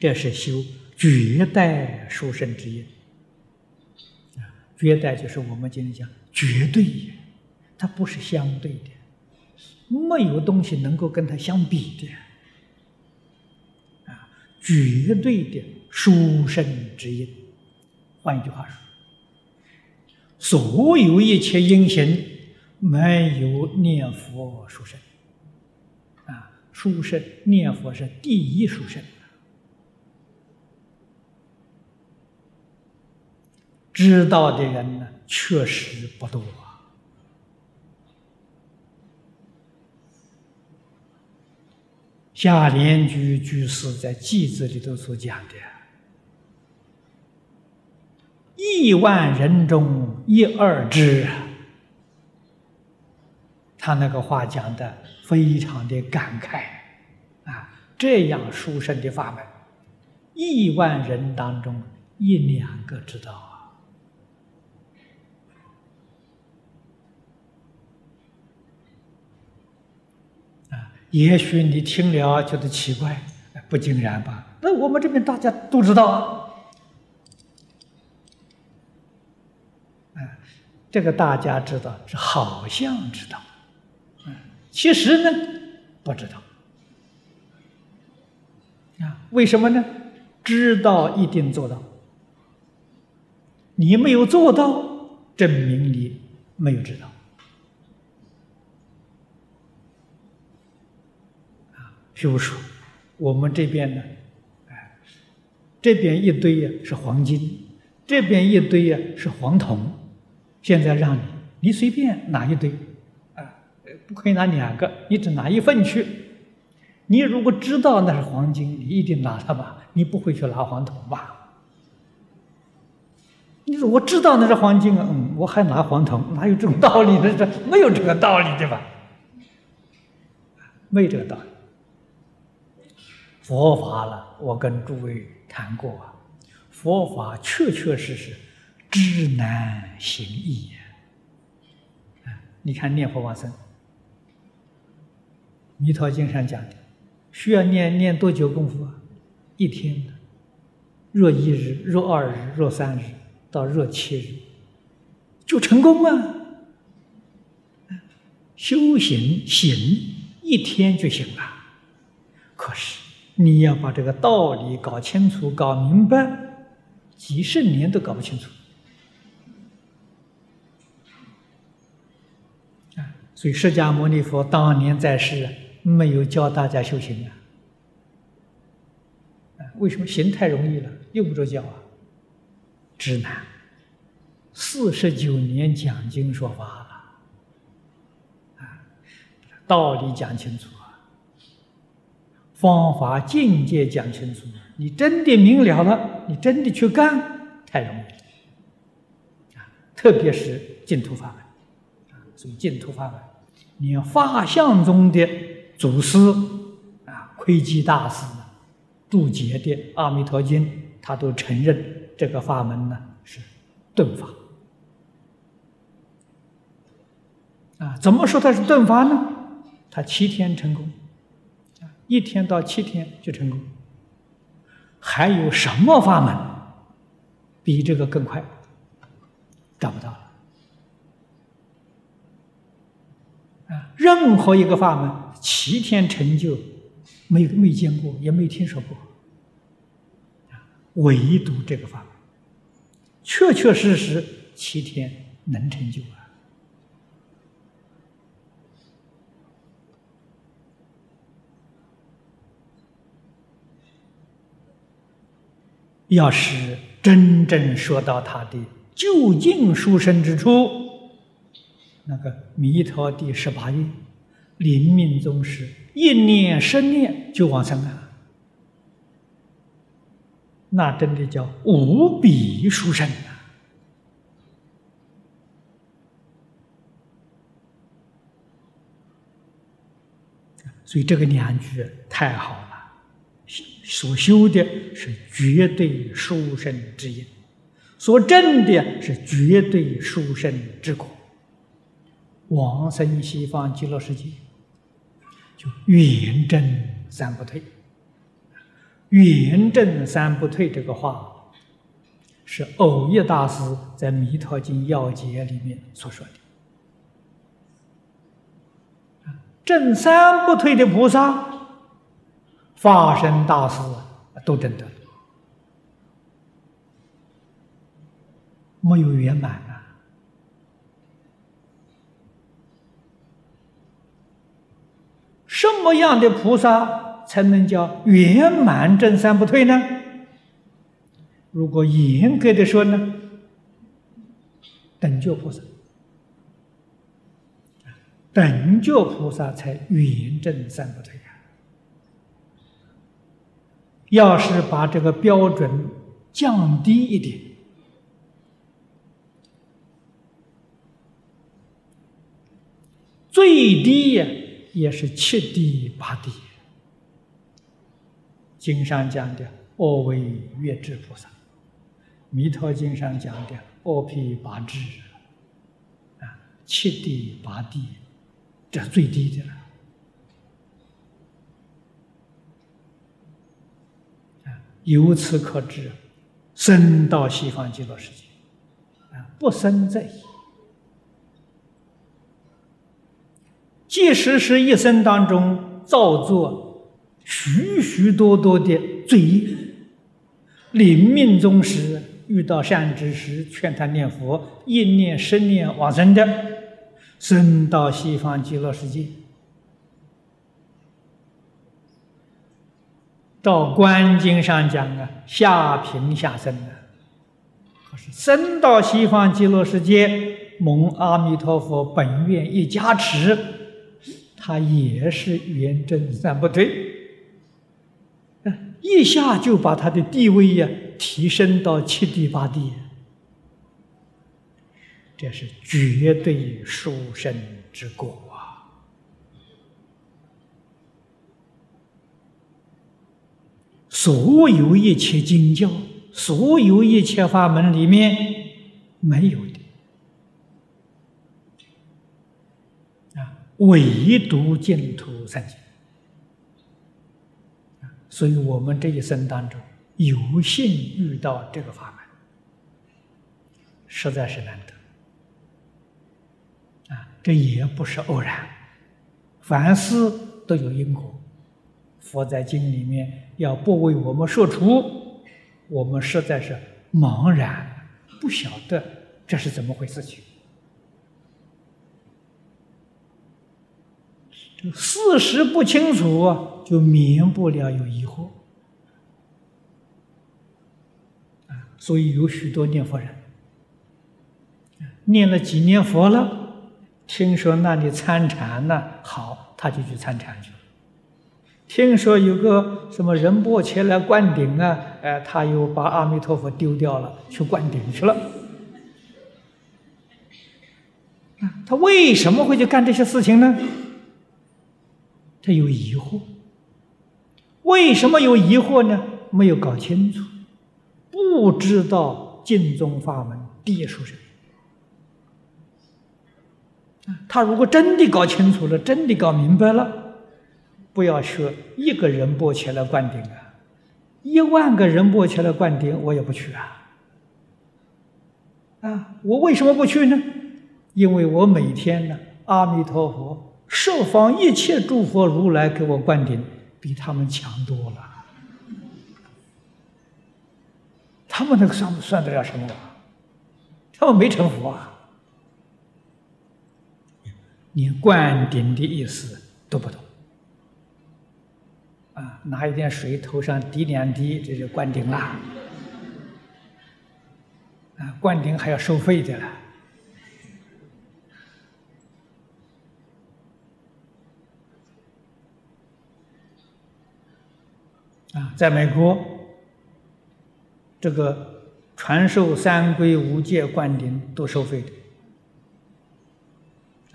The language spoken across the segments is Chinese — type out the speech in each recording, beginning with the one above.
这是修绝代殊胜之因。啊，绝代就是我们今天讲绝对，它不是相对的，没有东西能够跟它相比的。啊，绝对的殊胜之一。换一句话说，所有一切因行没有念佛殊胜。啊，殊胜念佛是第一殊胜。知道的人呢，确实不多啊。下莲居居士在记子里头所讲的，亿万人中一二知，他那个话讲的非常的感慨啊！这样殊胜的法门，亿万人当中一两个知道。也许你听了觉得奇怪，不尽然吧？那我们这边大家都知道啊。这个大家知道是好像知道，其实呢不知道。啊，为什么呢？知道一定做到，你没有做到，证明你没有知道。譬如说，我们这边呢，哎，这边一堆呀是黄金，这边一堆呀是黄铜。现在让你，你随便拿一堆，啊，不可以拿两个，你只拿一份去。你如果知道那是黄金，你一定拿它吧，你不会去拿黄铜吧？你说我知道那是黄金啊，嗯，我还拿黄铜，哪有这种道理呢？这没有这个道理，对吧？没这个道理。佛法了，我跟诸位谈过啊。佛法确确实实知难行易啊！你看念佛往生，《弥陀经》上讲的，需要念念多久功夫啊？一天的，若一日，若二日，若三日，到若七日，就成功啊！修行行一天就行了，可是。你要把这个道理搞清楚、搞明白，几十年都搞不清楚啊！所以释迦牟尼佛当年在世，没有教大家修行啊！为什么行太容易了，用不着教啊？直难，四十九年讲经说法了啊，道理讲清楚。方法境界讲清楚，你真的明了了，你真的去干，太容易了啊！特别是净土法门啊，所以净土法门，你法相中的祖师啊，窥基大师注解的《阿弥陀经》，他都承认这个法门呢是顿法啊。怎么说它是顿法呢？他七天成功。一天到七天就成功，还有什么法门比这个更快？找不到了。啊，任何一个法门七天成就，没没见过，也没听说过。唯独这个法门，确确实实七天能成就啊。要是真正说到他的究竟殊胜之处，那个弥陀第十八愿，临命终时一念生念就往生了，那真的叫无比殊胜啊！所以这个两句太好了。所修的是绝对殊胜之因，所证的是绝对殊胜之果。往生西方极乐世界，就远征三不退。圆正三不退这个话，是偶一大师在《弥陀经要解》里面所说的。正三不退的菩萨，法身大师都证得，没有圆满啊。什么样的菩萨才能叫圆满正三不退呢？如果严格的说呢，等觉菩萨。等觉菩萨才圆正三不退！要是把这个标准降低一点，最低呀也是七地八地。经上讲的“阿惟越智菩萨”，《弥陀经》上讲的“阿毗八智”，啊，七地八地。这最低的了，啊！由此可知，生到西方极乐世界，啊，不生在。即使是一生当中造作许许多多的罪业，临命终时遇到善知识劝他念佛，一念十念往生的。生到西方极乐世界，到观经上讲啊，下品下生啊。可是生到西方极乐世界，蒙阿弥陀佛本愿一加持，他也是圆正三不退，一下就把他的地位呀提升到七地八地。这是绝对殊胜之果啊！所有一切经教，所有一切法门里面没有的啊，唯独净土三经所以我们这一生当中有幸遇到这个法门，实在是难得啊。这也不是偶然，凡事都有因果。佛在经里面要不为我们说出，我们实在是茫然，不晓得这是怎么回事情。事实不清楚，就免不了有疑惑。啊，所以有许多念佛人，念了几年佛了。听说那里参禅呢，好，他就去参禅去了。听说有个什么仁波切来灌顶啊，哎，他又把阿弥陀佛丢掉了，去灌顶去了。他为什么会去干这些事情呢？他有疑惑。为什么有疑惑呢？没有搞清楚，不知道净宗法门第一书什么。他如果真的搞清楚了，真的搞明白了，不要说一个人波起来灌顶啊，一万个人波起来灌顶，我也不去啊。啊，我为什么不去呢？因为我每天呢，阿弥陀佛，设方一切诸佛如来给我灌顶，比他们强多了。他们那个算算得了什么？他们没成佛啊。连灌顶的意思都不懂啊！拿一点水头上滴两滴，这就灌顶了啊！灌顶还要收费的了啊！在美国，这个传授三皈五戒灌顶都收费的。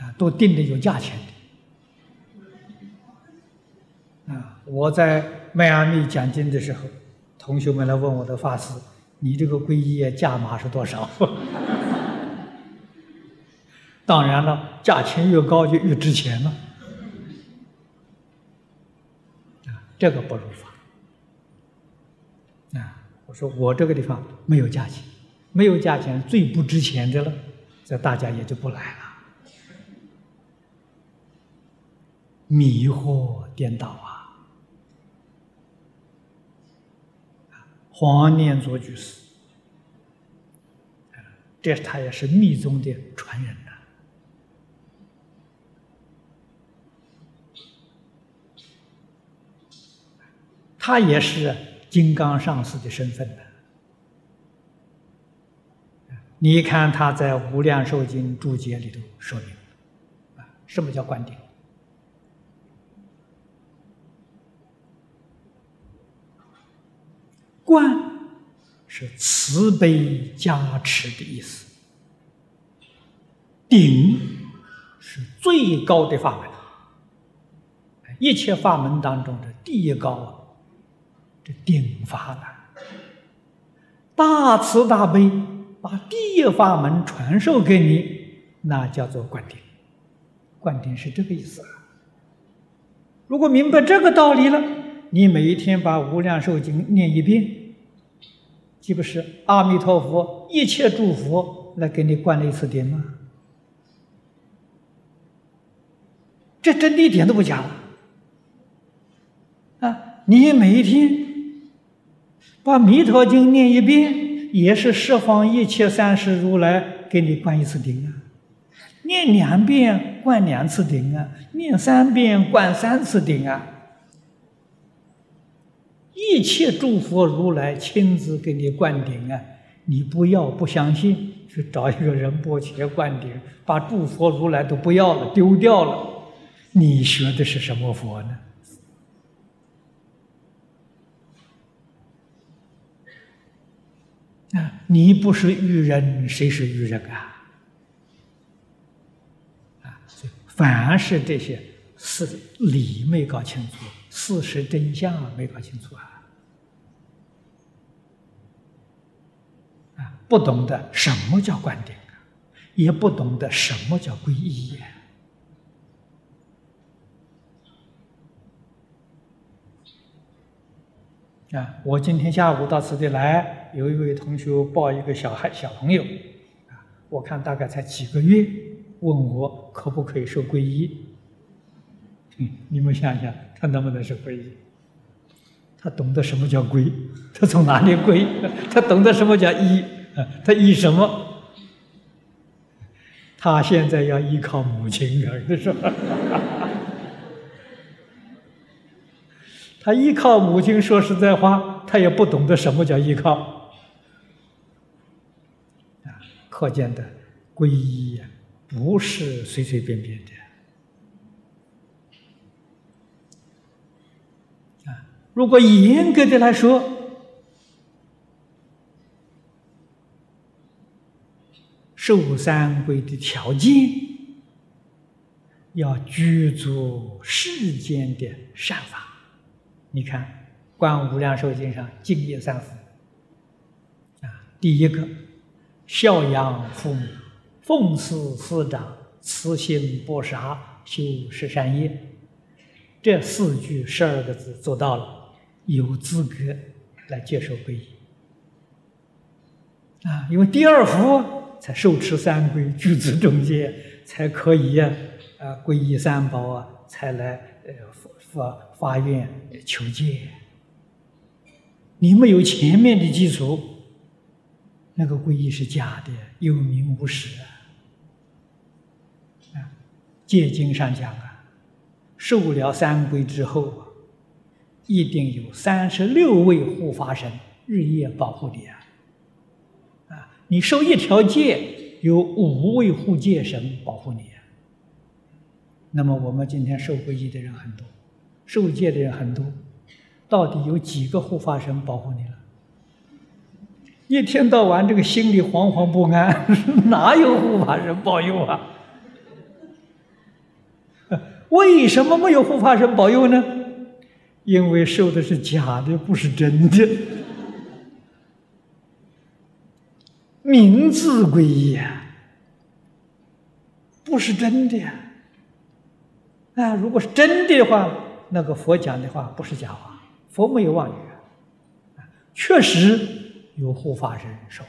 啊，都定的有价钱的。我在迈阿密讲经的时候，同学们来问我的法师：“你这个皈依价码是多少？” 当然了，价钱越高就越值钱了。这个不如法。啊，我说我这个地方没有价钱，没有价钱最不值钱的了，这大家也就不来了，迷惑颠倒啊！黄念祖居士，这他也是密宗的传人呐。他也是金刚上师的身份的。你看他在《无量寿经》注解里头说明，啊，什么叫观点？观是慈悲加持的意思，顶是最高的法门，一切法门当中的第一高啊。这顶法了，大慈大悲，把第一法门传授给你，那叫做灌顶。灌顶是这个意思啊。如果明白这个道理了，你每一天把《无量寿经》念一遍，岂不是阿弥陀佛一切诸佛来给你灌了一次顶吗？这真的一点都不假啊！你每一天。把《弥陀经》念一遍，也是十方一切三世如来给你灌一次顶啊；念两遍灌两次顶啊；念三遍灌三次顶啊。一切诸佛如来亲自给你灌顶啊！你不要不相信，去找一个人波切灌顶，把诸佛如来都不要了，丢掉了，你学的是什么佛呢？啊！你不是愚人，谁是愚人啊？啊！凡是这些事理没搞清楚，事实真相没搞清楚啊！啊，不懂得什么叫观点，也不懂得什么叫皈依。啊！我今天下午到此地来，有一位同学抱一个小孩小朋友，啊，我看大概才几个月，问我可不可以受皈依？你们想想，他能不能是皈依？他懂得什么叫皈？他从哪里皈？他懂得什么叫依？啊，他依什么？他现在要依靠母亲啊，是吧？他依靠母亲，说实在话，他也不懂得什么叫依靠。啊，可见的皈依呀，不是随随便便的。啊，如果严格的来说，受三皈的条件，要具足世间的善法。你看，《观无量寿经》上敬业三福。啊，第一个孝养父母，奉事师长，慈心不杀，修十善业，这四句十二个字做到了，有资格来接受皈依啊。因为第二福才受持三皈，具足中戒，才可以啊皈依三宝啊，才来呃发发愿求戒，你没有前面的基础，那个皈依是假的，有名无实啊！啊，戒经上讲啊，受了三皈之后啊，一定有三十六位护法神日夜保护你啊！啊，你受一条戒，有五位护戒神保护你啊！那么我们今天受皈依的人很多。受戒的人很多，到底有几个护法神保护你了？一天到晚这个心里惶惶不安，哪有护法神保佑啊？为什么没有护法神保佑呢？因为受的是假的，不是真的。名字皈依啊，不是真的呀。啊，如果是真的话。那个佛讲的话不是假话，佛没有妄语，确实有护法神受，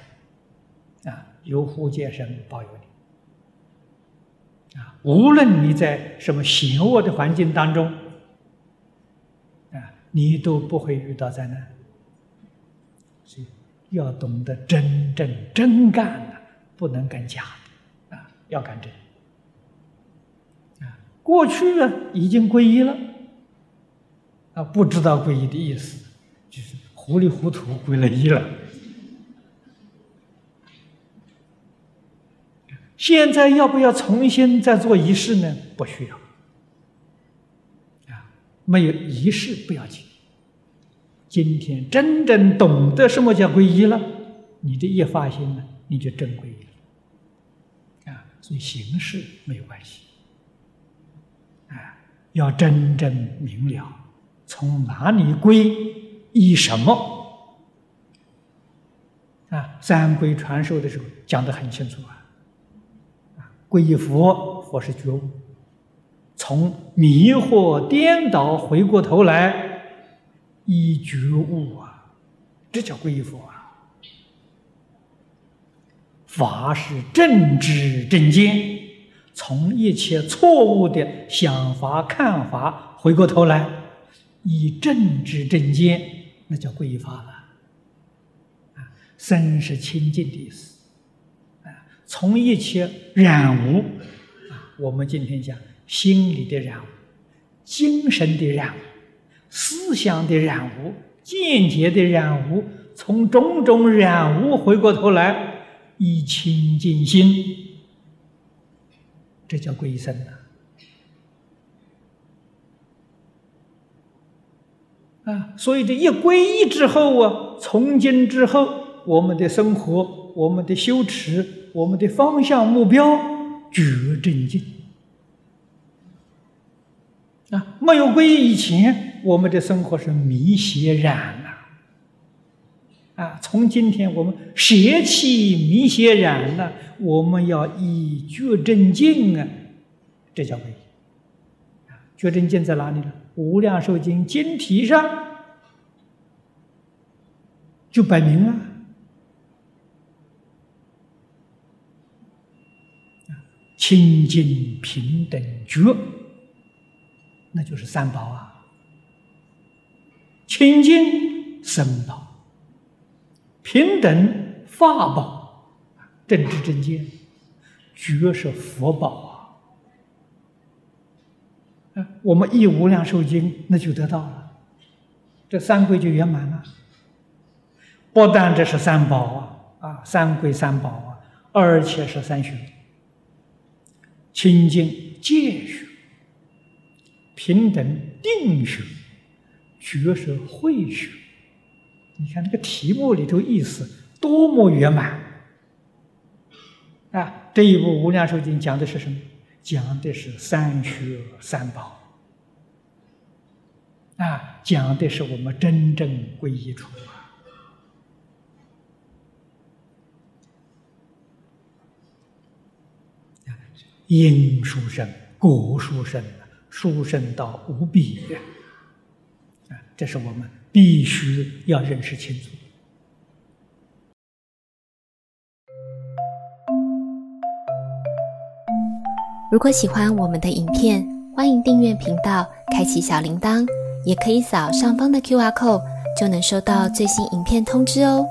啊，有护戒神保佑你，啊，无论你在什么险恶的环境当中，你都不会遇到灾难。所以要懂得真正真干啊，不能干假的，啊，要干真。啊，过去啊已经皈依了，啊，不知道皈依的意思，就是糊里糊涂皈了依了。现在要不要重新再做仪式呢？不需要。啊，没有仪式不要紧。今天真正懂得什么叫皈依了，你这一发心呢，你就真皈依了。啊，所以形式没有关系。啊，要真正明了，从哪里皈依什么。啊，三皈传授的时候讲得很清楚啊。啊，皈依佛，佛是觉悟，从迷惑颠倒回过头来。依觉悟啊，这叫皈依佛啊！法是正知正见，从一切错误的想法看法，回过头来以正知正见，那叫皈依法了。啊，身是清净的意思。啊，从一切染污啊，我们今天讲心理的染污，精神的染污。思想的染污、见解的染污，从种种染污回过头来，以清净心，这叫归依呐。啊！所以这一皈依之后啊，从今之后，我们的生活、我们的修持、我们的方向目标，绝正净。啊！没有皈依以前。我们的生活是迷邪染呐，啊！从今天我们邪气迷邪染了，我们要以觉正净啊，这叫皈依。啊，觉正净在哪里呢？无量寿经经题上就摆明了，清净平等觉，那就是三宝啊。清净生宝，平等法宝，正知正见，觉是佛宝啊！我们一无量寿经那就得到了，这三归就圆满了。不但这是三宝啊，啊，三归三宝啊，而且是三学：清净戒学、平等定学。学是会学，你看那个题目里头意思多么圆满啊！这一部《无量寿经》讲的是什么？讲的是三学三宝啊，讲的是我们真正皈依处啊，因殊胜，果殊胜，殊胜到无比。这是我们必须要认识清楚。如果喜欢我们的影片，欢迎订阅频道，开启小铃铛，也可以扫上方的 Q R code，就能收到最新影片通知哦。